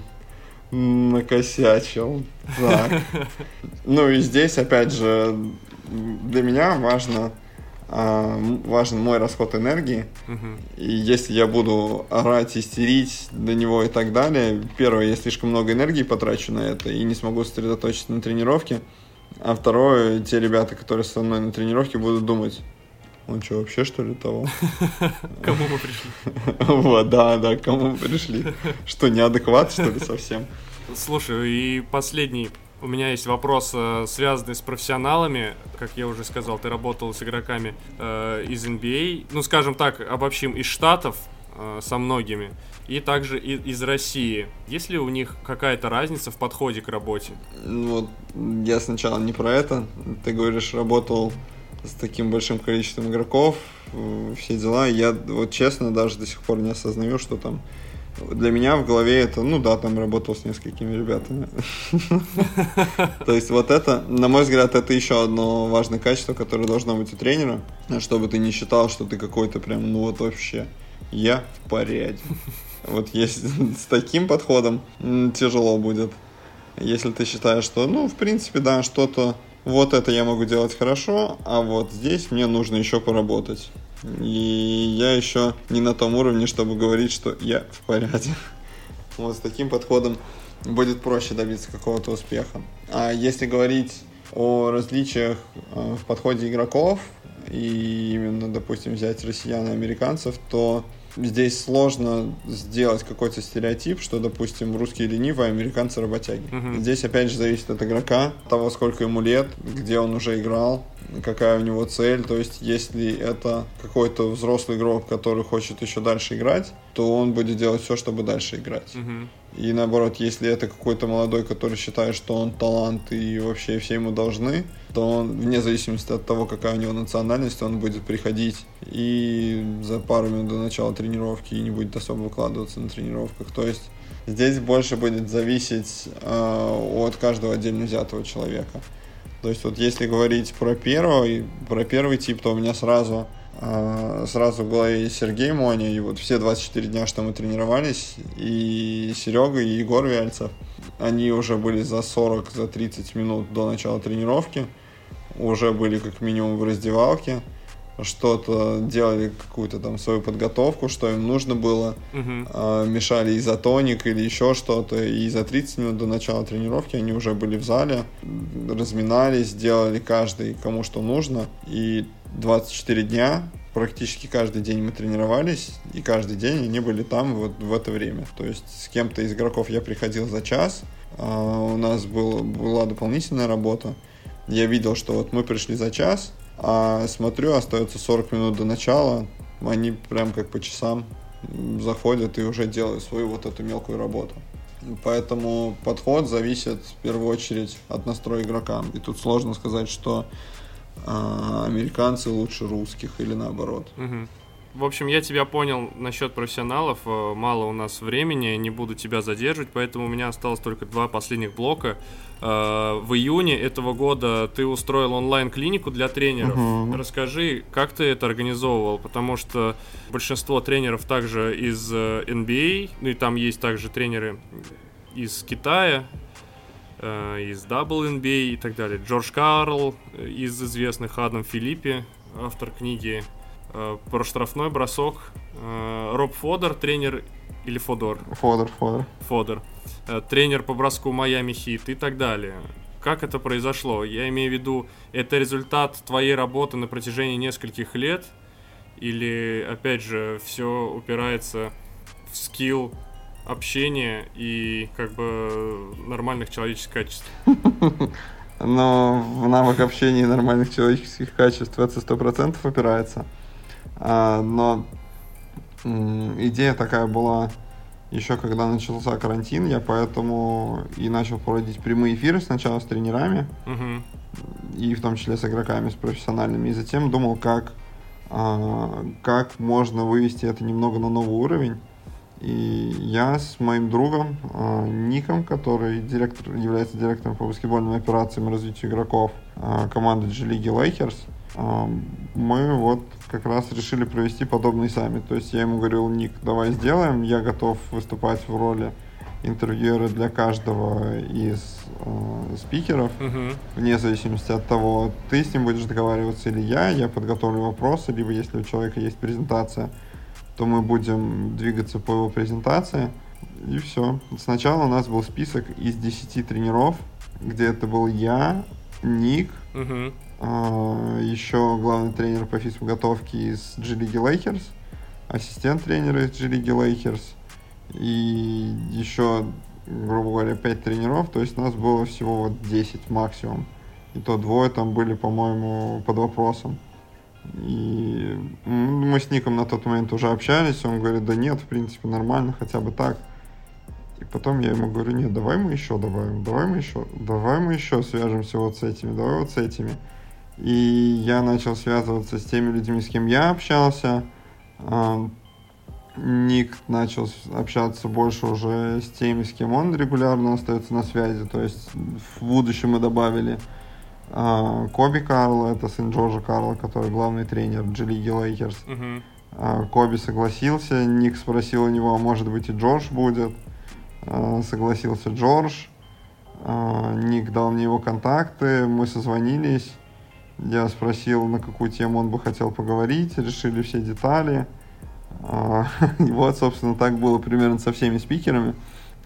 накосячил. Так. Ну и здесь, опять же, для меня важно важен мой расход энергии. Uh-huh. И если я буду орать, истерить до него и так далее, первое, я слишком много энергии потрачу на это и не смогу сосредоточиться на тренировке. А второе, те ребята, которые со мной на тренировке, будут думать, он что, вообще что ли того? Кому мы пришли? Вот, да, да, кому мы пришли. Что, неадекват, что ли, совсем? Слушай, и последний у меня есть вопрос, э, связанный с профессионалами. Как я уже сказал, ты работал с игроками э, из NBA. А. Ну, скажем так, обобщим, из Штатов э, со многими. И также и, из России. Есть ли у них какая-то разница в подходе к работе? Вот я сначала не про это. Ты говоришь, работал с таким большим количеством игроков, э, все дела. Я вот честно даже до сих пор не осознаю, что там для меня в голове это, ну да, там работал с несколькими ребятами. То есть вот это, на мой взгляд, это еще одно важное качество, которое должно быть у тренера, чтобы ты не считал, что ты какой-то прям, ну вот вообще, я в порядке. Вот если с таким подходом тяжело будет. Если ты считаешь, что, ну, в принципе, да, что-то вот это я могу делать хорошо, а вот здесь мне нужно еще поработать. И я еще не на том уровне, чтобы говорить, что я в порядке. Вот с таким подходом будет проще добиться какого-то успеха. А если говорить о различиях э, в подходе игроков, и именно, допустим, взять россиян и американцев, то здесь сложно сделать какой-то стереотип, что, допустим, русские ленивые, а американцы работяги. Uh-huh. Здесь, опять же, зависит от игрока, того, сколько ему лет, где он уже играл, какая у него цель. То есть, если это какой-то взрослый игрок, который хочет еще дальше играть, то он будет делать все, чтобы дальше играть. Uh-huh. И наоборот, если это какой-то молодой, который считает, что он талант и вообще все ему должны, то он, вне зависимости от того, какая у него национальность, он будет приходить и за пару минут до начала тренировки и не будет особо выкладываться на тренировках. То есть здесь больше будет зависеть э, от каждого отдельно взятого человека. То есть вот если говорить про первый, про первый тип, то у меня сразу сразу в голове Сергей Моня, и вот все 24 дня, что мы тренировались, и Серега, и Егор Вяльцев, они уже были за 40, за 30 минут до начала тренировки, уже были как минимум в раздевалке, что-то делали какую-то там свою подготовку, что им нужно было, э, мешали изотоник или еще что-то, и за 30 минут до начала тренировки они уже были в зале, разминались, делали каждый кому что нужно, и 24 дня, практически каждый день мы тренировались, и каждый день они были там вот в это время. То есть с кем-то из игроков я приходил за час, а у нас был, была дополнительная работа. Я видел, что вот мы пришли за час, а смотрю, остается 40 минут до начала, они прям как по часам заходят и уже делают свою вот эту мелкую работу. Поэтому подход зависит в первую очередь от настроя игрока. И тут сложно сказать, что а американцы лучше русских или наоборот. Угу. В общем, я тебя понял насчет профессионалов. Э, мало у нас времени, не буду тебя задерживать, поэтому у меня осталось только два последних блока. Э, в июне этого года ты устроил онлайн-клинику для тренеров. Uh-huh. Расскажи, как ты это организовывал, потому что большинство тренеров также из NBA, а, ну и там есть также тренеры из Китая, э, из WNBA и так далее. Джордж Карл из известных, Адам Филиппи, автор книги Э, про штрафной бросок. Э, Роб Фодор, тренер или Фодор? Фодор, Фодор. Фодор. Э, тренер по броску Майами Хит и так далее. Как это произошло? Я имею в виду, это результат твоей работы на протяжении нескольких лет? Или, опять же, все упирается в скилл общения и как бы нормальных человеческих качеств? Но в навык общения и нормальных человеческих качеств это сто процентов опирается. А, но идея такая была еще когда начался карантин, я поэтому и начал проводить прямые эфиры сначала с тренерами, угу. и в том числе с игроками, с профессиональными, и затем думал, как, а, как можно вывести это немного на новый уровень. И я с моим другом э, Ником, который директор, является директором по баскетбольным операциям и развитию игроков э, команды G-League Lakers, э, мы вот как раз решили провести подобный саммит. То есть я ему говорил, Ник, давай сделаем, я готов выступать в роли интервьюера для каждого из э, спикеров, uh-huh. вне зависимости от того, ты с ним будешь договариваться или я, я подготовлю вопросы, либо если у человека есть презентация, то мы будем двигаться по его презентации, и все. Сначала у нас был список из 10 тренеров, где это был я, Ник, Мгм. а, еще главный тренер по физподготовке из G-League Lakers, ассистент тренера из G-League Lakers и еще, грубо говоря, 5 тренеров, то есть нас было всего вот 10 максимум. И то двое там были, по-моему, под вопросом. И мы с Ником на тот момент уже общались, он говорит, да нет, в принципе, нормально, хотя бы так. И потом я ему говорю, нет, давай мы еще добавим, давай мы еще, давай мы еще свяжемся вот с этими, давай вот с этими. И я начал связываться с теми людьми, с кем я общался. А, Ник начал общаться больше уже с теми, с кем он регулярно остается на связи. То есть в будущем мы добавили Коби Карла, это сын Джорджа Карла, который главный тренер Lakers. Мгм. А, Коби согласился, Ник спросил у него, а может быть и Джордж будет. А, Согласился Джордж. А, Ник дал мне его контакты, мы созвонились. Я спросил, на какую тему он бы хотел поговорить, решили все детали. А, И вот, собственно, так было примерно со всеми спикерами.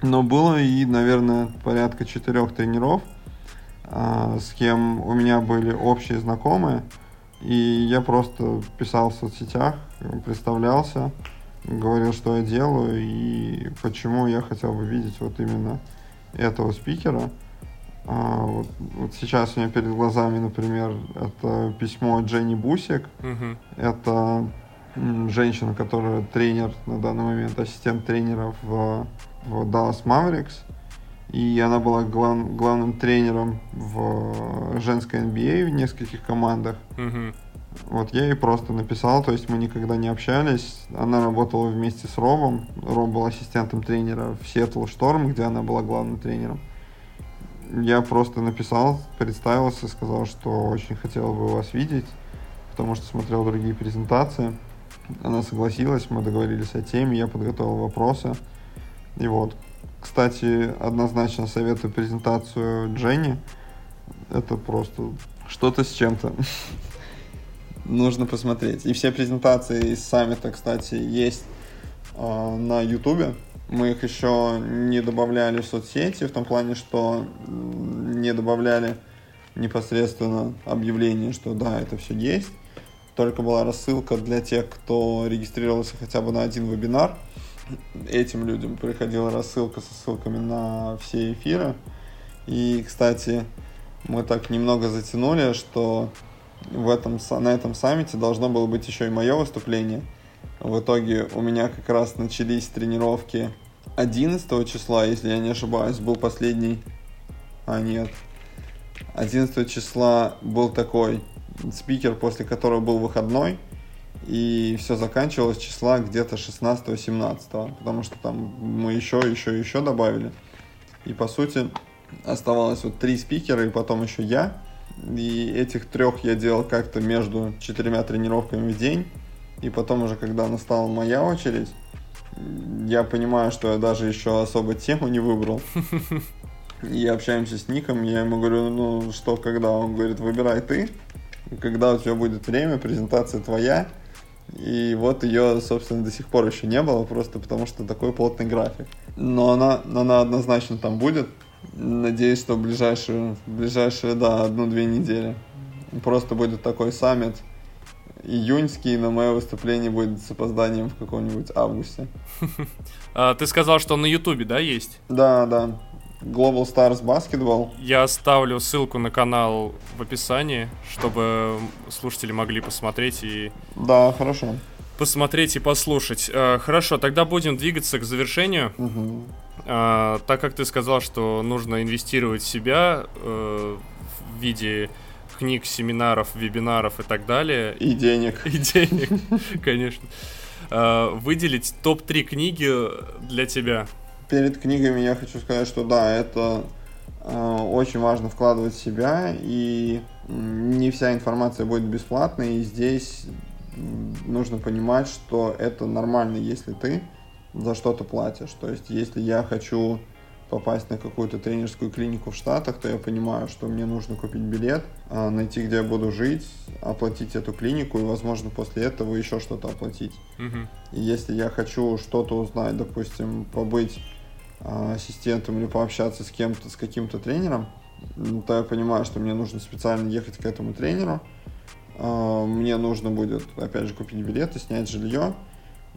Но было и, наверное, порядка четырех тренеров, а, с кем у меня были общие знакомые. И я просто писал в соцсетях, представлялся, говорил, что я делаю и почему я хотел бы видеть вот именно этого спикера. А, вот, вот сейчас у меня перед глазами, например, это письмо Дженни Бусик. Мгм. Это женщина, которая тренер на данный момент, ассистент тренера в, в Dallas Mavericks. И она была глав- главным тренером в женской NBA в нескольких командах. Мгм. Вот я ей просто написал, то есть мы никогда не общались. Она работала вместе с Робом. Роб был ассистентом тренера в Seattle Storm, где она была главным тренером. Я просто написал, представился, сказал, что очень хотел бы вас видеть, потому что смотрел другие презентации. Она согласилась, мы договорились о теме, я подготовил вопросы. И вот. Кстати, однозначно советую презентацию Дженни. Это просто что-то с чем-то. Нужно посмотреть. И все презентации из саммита, кстати, есть э, на Ютубе. Мы их еще не добавляли в соцсети, в том плане, что не добавляли непосредственно объявление, что да, это все есть. Только была рассылка для тех, кто регистрировался хотя бы на один вебинар. Этим людям приходила рассылка со ссылками на все эфиры. И, кстати, мы так немного затянули, что в этом, на этом саммите должно было быть еще и мое выступление. В итоге у меня как раз начались тренировки 11 числа, если я не ошибаюсь, был последний... А, нет. 11 числа был такой спикер, после которого был выходной, и все заканчивалось числа где-то 16-17, потому что там мы еще, еще, еще добавили. И по сути оставалось вот три спикера, и потом еще я. И этих трех я делал как-то между четырьмя тренировками в день. И потом уже, когда настала моя очередь, я понимаю, что я даже еще особо тему не выбрал. И общаемся с Ником, я ему говорю, ну что, когда? Он говорит, выбирай ты, когда у тебя будет время, презентация твоя. И вот ее, собственно, до сих пор еще не было, просто потому что такой плотный график. Но она, но она однозначно там будет. Надеюсь, что в ближайшие, в ближайшие, да, одну-две недели. Просто будет такой саммит июньский, но мое выступление будет с опозданием в каком-нибудь августе. А, ты сказал, что на Ютубе, да, есть? Да, да. Global Stars Basketball. Я оставлю ссылку на канал в описании, чтобы слушатели могли посмотреть и Да, хорошо. посмотреть и послушать. Э, Хорошо, тогда будем двигаться к завершению. А, так как ты сказал, что нужно инвестировать в себя э, в виде книг, семинаров, вебинаров и так далее, И денег. и денег, конечно, выделить топ-3 книги для тебя. Перед книгами я хочу сказать, что да, это э, очень важно вкладывать в себя, и не вся информация будет бесплатной, и здесь нужно понимать, что это нормально, если ты за что-то платишь. То есть, если я хочу попасть на какую-то тренерскую клинику в Штатах, то я понимаю, что мне нужно купить билет, а, найти, где я буду жить, оплатить эту клинику и, возможно, после этого еще что-то оплатить. Мгм. И если я хочу что-то узнать, допустим, побыть ассистентом или пообщаться с кем-то, с каким-то тренером, то я понимаю, что мне нужно специально ехать к этому тренеру. А, мне нужно будет, опять же, купить билеты, снять жилье.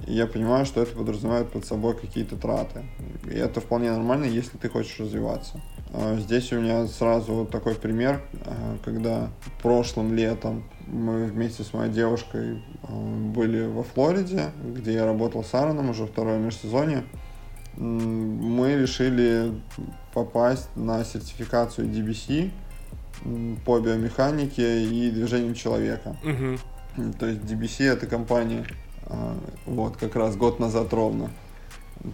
И я понимаю, что это подразумевает под собой какие-то траты. И это вполне нормально, если ты хочешь развиваться. А, здесь у меня сразу вот такой пример, а, когда прошлым летом мы вместе с моей девушкой были во Флориде, где я работал с Аароном уже второе межсезонье мы решили попасть на сертификацию DBC по биомеханике и движению человека. Угу. То есть DBC это компания, а, вот как раз год назад ровно.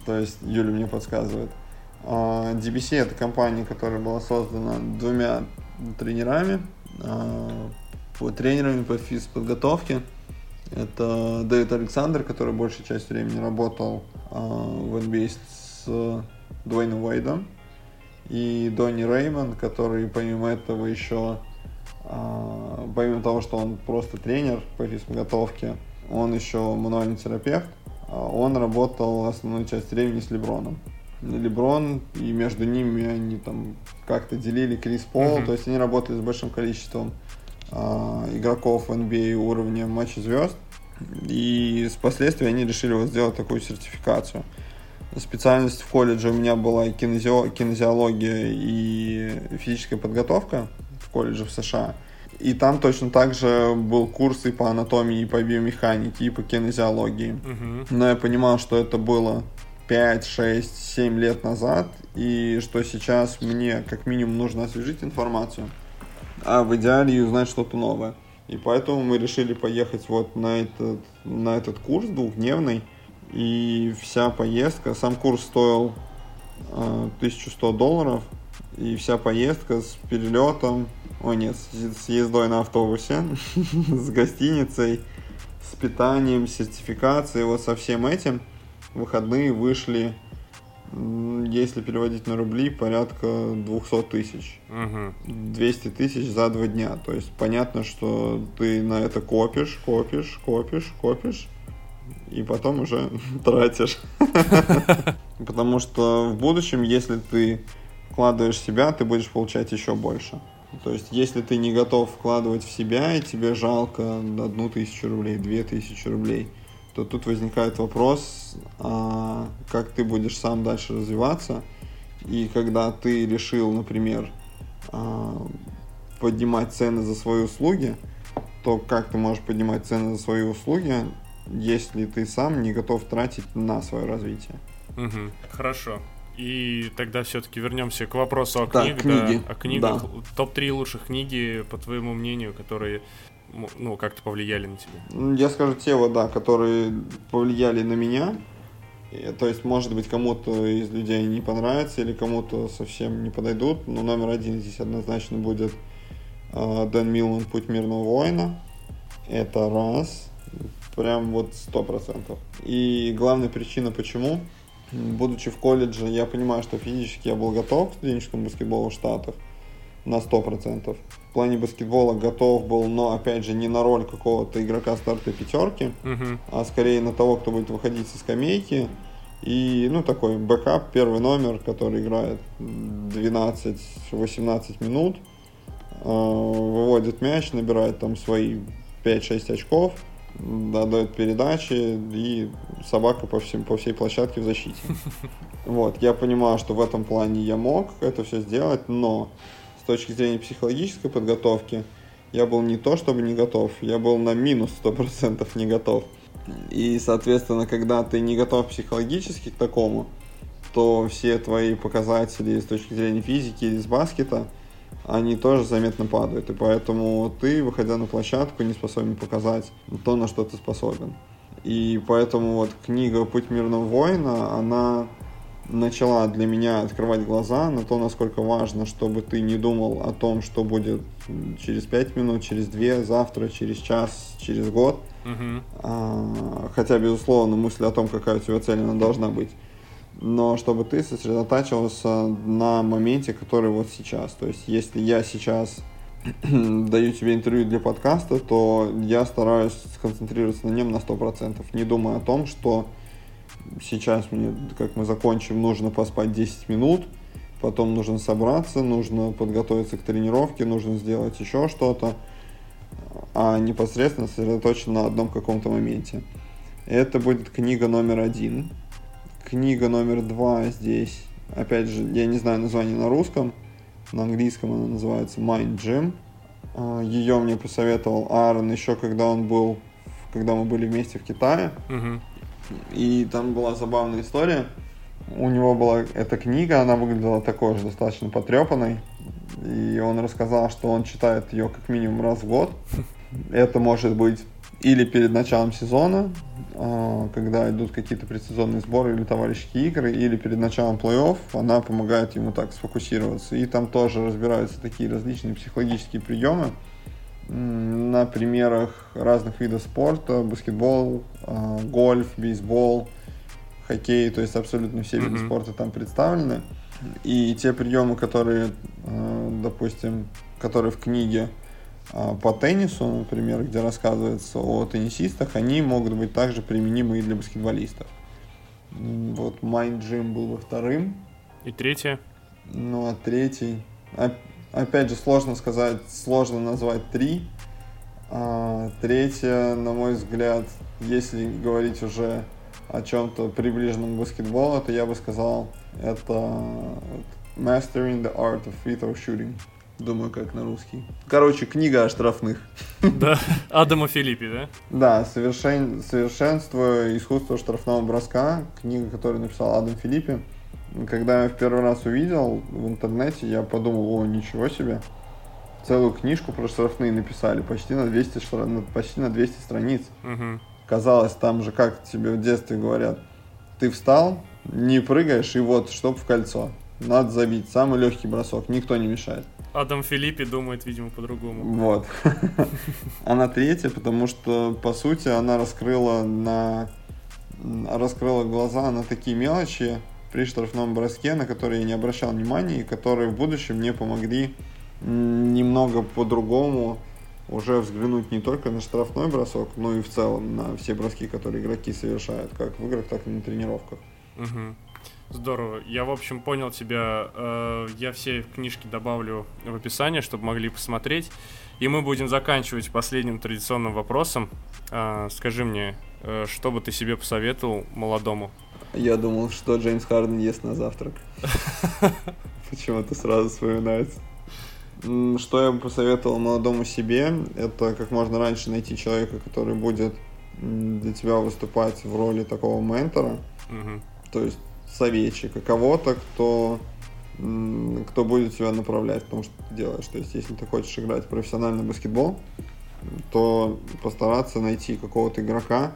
То есть Юля мне подсказывает. А, DBC это компания, которая была создана двумя тренерами, а, тренерами по физподготовке. Это Дэвид Александр, который большую часть времени работал э, в NBA с Дуэйном Уэйдом. И Донни Реймон, который помимо этого еще, э, помимо того, что он просто тренер по физподготовке, он еще мануальный терапевт. Он работал основную часть времени с Леброном. Леброн, и между ними они там как-то делили Крис Пол, mm-hmm. то есть они работали с большим количеством а, игроков NBA уровня матча звезд. И впоследствии они решили вот сделать такую сертификацию. Специальность в колледже у меня была кинезио, кинезиология и физическая подготовка в колледже в США. И там точно так же был курс и по анатомии, и по биомеханике, и по кинезиологии. Uh-huh. Но я понимал, что это было 5, 6, 7 лет назад, и что сейчас мне как минимум нужно освежить информацию а в идеале узнать что-то новое. И поэтому мы решили поехать вот на этот, на этот курс двухдневный. И вся поездка, сам курс стоил э, 1100 долларов. И вся поездка с перелетом, о нет, с ездой на автобусе, с гостиницей, с питанием, сертификацией, вот со всем этим выходные вышли если переводить на рубли, порядка 200 тысяч. Угу. 200 тысяч за два дня. То есть понятно, что ты на это копишь, копишь, копишь, копишь, и потом уже тратишь. Потому что в будущем, если ты вкладываешь себя, ты будешь получать еще больше. То есть, если ты не готов вкладывать в себя, и тебе жалко одну тысячу рублей, две тысячи рублей – то тут возникает вопрос, а как ты будешь сам дальше развиваться. И когда ты решил, например, а, поднимать цены за свои услуги, то как ты можешь поднимать цены за свои услуги, если ты сам не готов тратить на свое развитие? Угу, хорошо. И тогда все-таки вернемся к вопросу о да, книгах. Книги. Да, о книгах. Да. Топ-3 лучших книги, по твоему мнению, которые ну, как-то повлияли на тебя? Я скажу те вот, да, которые повлияли на меня. То есть, может быть, кому-то из людей не понравится или кому-то совсем не подойдут. Но номер один здесь однозначно будет э, Дэн Милман «Путь мирного воина». Это раз. Прям вот сто процентов. И главная причина, почему. Будучи в колледже, я понимаю, что физически я был готов к студенческому баскетболу в Штатах на 100% в плане баскетбола готов был, но опять же не на роль какого-то игрока стартовой пятерки, uh-huh. а скорее на того, кто будет выходить со скамейки. И, ну, такой backup, первый номер, который играет 12-18 минут, э, выводит мяч, набирает там свои 5-6 очков, да, дает передачи, и собака по, всем, по всей площадке в защите. Вот, я понимаю, что в этом плане я мог это все сделать, но точки зрения психологической подготовки, я был не то чтобы не готов, я был на минус 100% не готов. И, соответственно, когда ты не готов психологически к такому, то все твои показатели с точки зрения физики или с баскета, они тоже заметно падают. И поэтому ты, выходя на площадку, не способен показать то, на что ты способен. И поэтому вот книга «Путь мирного воина», она начала для меня открывать глаза на то, насколько важно, чтобы ты не думал о том, что будет через 5 минут, через 2, завтра, через час, через год. Uh-huh. А, хотя, безусловно, мысль о том, какая у тебя цель, она должна быть. Но чтобы ты сосредотачивался на моменте, который вот сейчас. То есть, если я сейчас даю тебе интервью для подкаста, то я стараюсь сконцентрироваться на нем на 100%, не думая о том, что сейчас мне, как мы закончим, нужно поспать 10 минут, потом нужно собраться, нужно подготовиться к тренировке, нужно сделать еще что-то, а непосредственно сосредоточен на одном каком-то моменте. Это будет книга номер один. Книга номер два здесь, опять же, я не знаю название на русском, на английском она называется Mind Gym. А, Ее мне посоветовал Аарон еще, когда он был, когда мы были вместе в Китае. Мгм. И там была забавная история. У него была эта книга, она выглядела такой же достаточно потрепанной. И он рассказал, что он читает ее как минимум раз в год. Это может быть или перед началом сезона, а, когда идут какие-то предсезонные сборы или товарищеские игры, или перед началом плей-офф, она помогает ему так сфокусироваться. И там тоже разбираются такие различные психологические приемы на примерах разных видов спорта, баскетбол, а, гольф, бейсбол, хоккей, то есть абсолютно все виды Мгм. спорта там представлены. И те приемы, которые, э, допустим, которые в книге а, по теннису, например, где рассказывается о теннисистах, они могут быть также применимы и для баскетболистов. Вот Mind Gym был бы вторым, И третье. ну а третий, опять же, сложно сказать, сложно назвать три. А, третье, на мой взгляд, если говорить уже о чем-то приближенном к баскетболу, то я бы сказал, это Mastering the Art of Free Throw Shooting. Думаю, как на русский. Короче, книга о штрафных. Да. Адама Филиппи, да? Да, совершен... совершенство искусства штрафного броска, книга, которую написал Адам Филиппи. Когда я в первый раз увидел в интернете, я подумал, о, ничего себе. Целую книжку про штрафные написали, почти на 200, штра- на- почти на 200 страниц. Мгм. Казалось, там же, как тебе в детстве говорят, ты встал, не прыгаешь, и вот, чтоб в кольцо. Надо забить. Самый легкий бросок, никто не мешает. Адам Филиппи думает, видимо, по-другому. Вот. Она третья, потому что, по сути, она раскрыла на раскрыла глаза на такие мелочи при штрафном броске, на которые я не обращал внимания, и которые в будущем мне помогли немного по-другому уже взглянуть не только на штрафной бросок, но и в целом на все броски, которые игроки совершают, как в играх, так и на тренировках. Мгм. Здорово. Я, в общем, понял тебя. Э, Я все книжки добавлю в описание, чтобы могли посмотреть. И мы будем заканчивать последним традиционным вопросом. А, Скажи мне, э, что бы ты себе посоветовал молодому? Я думал, что Джеймс Харден ест на завтрак. Почему-то сразу вспоминается. Что я бы посоветовал молодому себе, это как можно раньше найти человека, который будет для тебя выступать в роли такого ментора, Мгм. то есть советчика, кого-то, кто, кто будет тебя направлять в том, что ты делаешь. То есть, если ты хочешь играть в профессиональный баскетбол, то постараться найти какого-то игрока,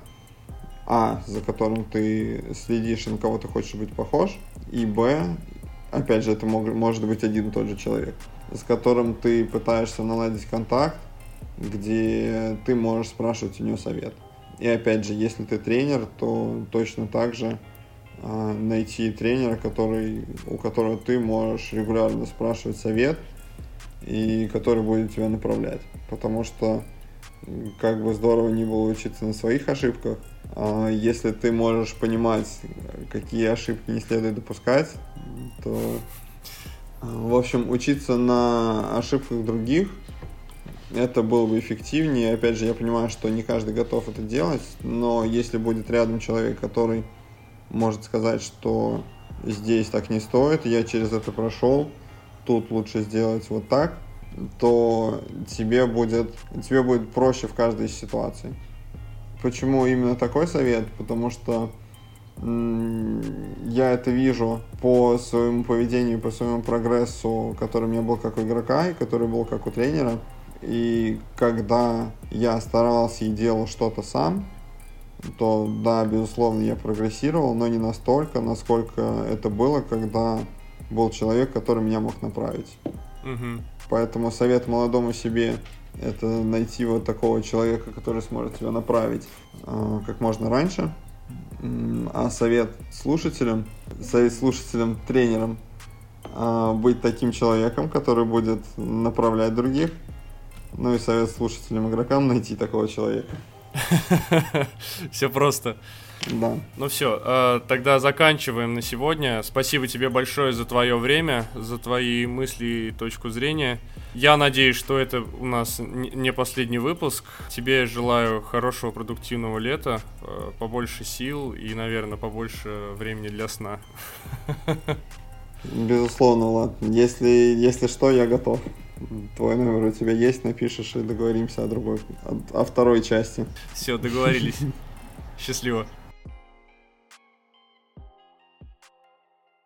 а, за которым ты следишь и на кого ты хочешь быть похож, и б, опять же, это мог- может быть один и тот же человек, с которым ты пытаешься наладить контакт, где ты можешь спрашивать у него совет. И опять же, если ты тренер, то точно так же а, найти тренера, который, у которого ты можешь регулярно спрашивать совет и который будет тебя направлять. Потому что как бы здорово не было учиться на своих ошибках, если ты можешь понимать, какие ошибки не следует допускать, то, а, в общем, учиться на ошибках других это было бы эффективнее. Опять же, я понимаю, что не каждый готов это делать, но если будет рядом человек, который может сказать, что здесь так не стоит, я через это прошел, тут лучше сделать вот так, то тебе будет, тебе будет проще в каждой ситуации. Почему именно такой совет? Потому что я это вижу по своему поведению, по своему прогрессу, который у меня был как у игрока и который был как у тренера. И когда я старался и делал что-то сам, то да, безусловно, я прогрессировал, но не настолько, насколько это было, когда был человек, который меня мог направить. Мгм. Поэтому совет молодому себе это найти вот такого человека, который сможет тебя направить э, как можно раньше. А совет слушателям, совет слушателям, тренерам э, быть таким человеком, который будет направлять других. Ну и совет слушателям игрокам найти такого человека. Все просто. Да. Ну все, э, тогда заканчиваем на сегодня. Спасибо тебе большое за твое время, за твои мысли и точку зрения. Я надеюсь, что это у нас не последний выпуск. Тебе желаю хорошего продуктивного лета, э, побольше сил и, наверное, побольше времени для сна. Безусловно, ладно. Если, если что, я готов. Твой номер у тебя есть, напишешь и договоримся о другой, о, о второй части. Все, договорились. Счастливо.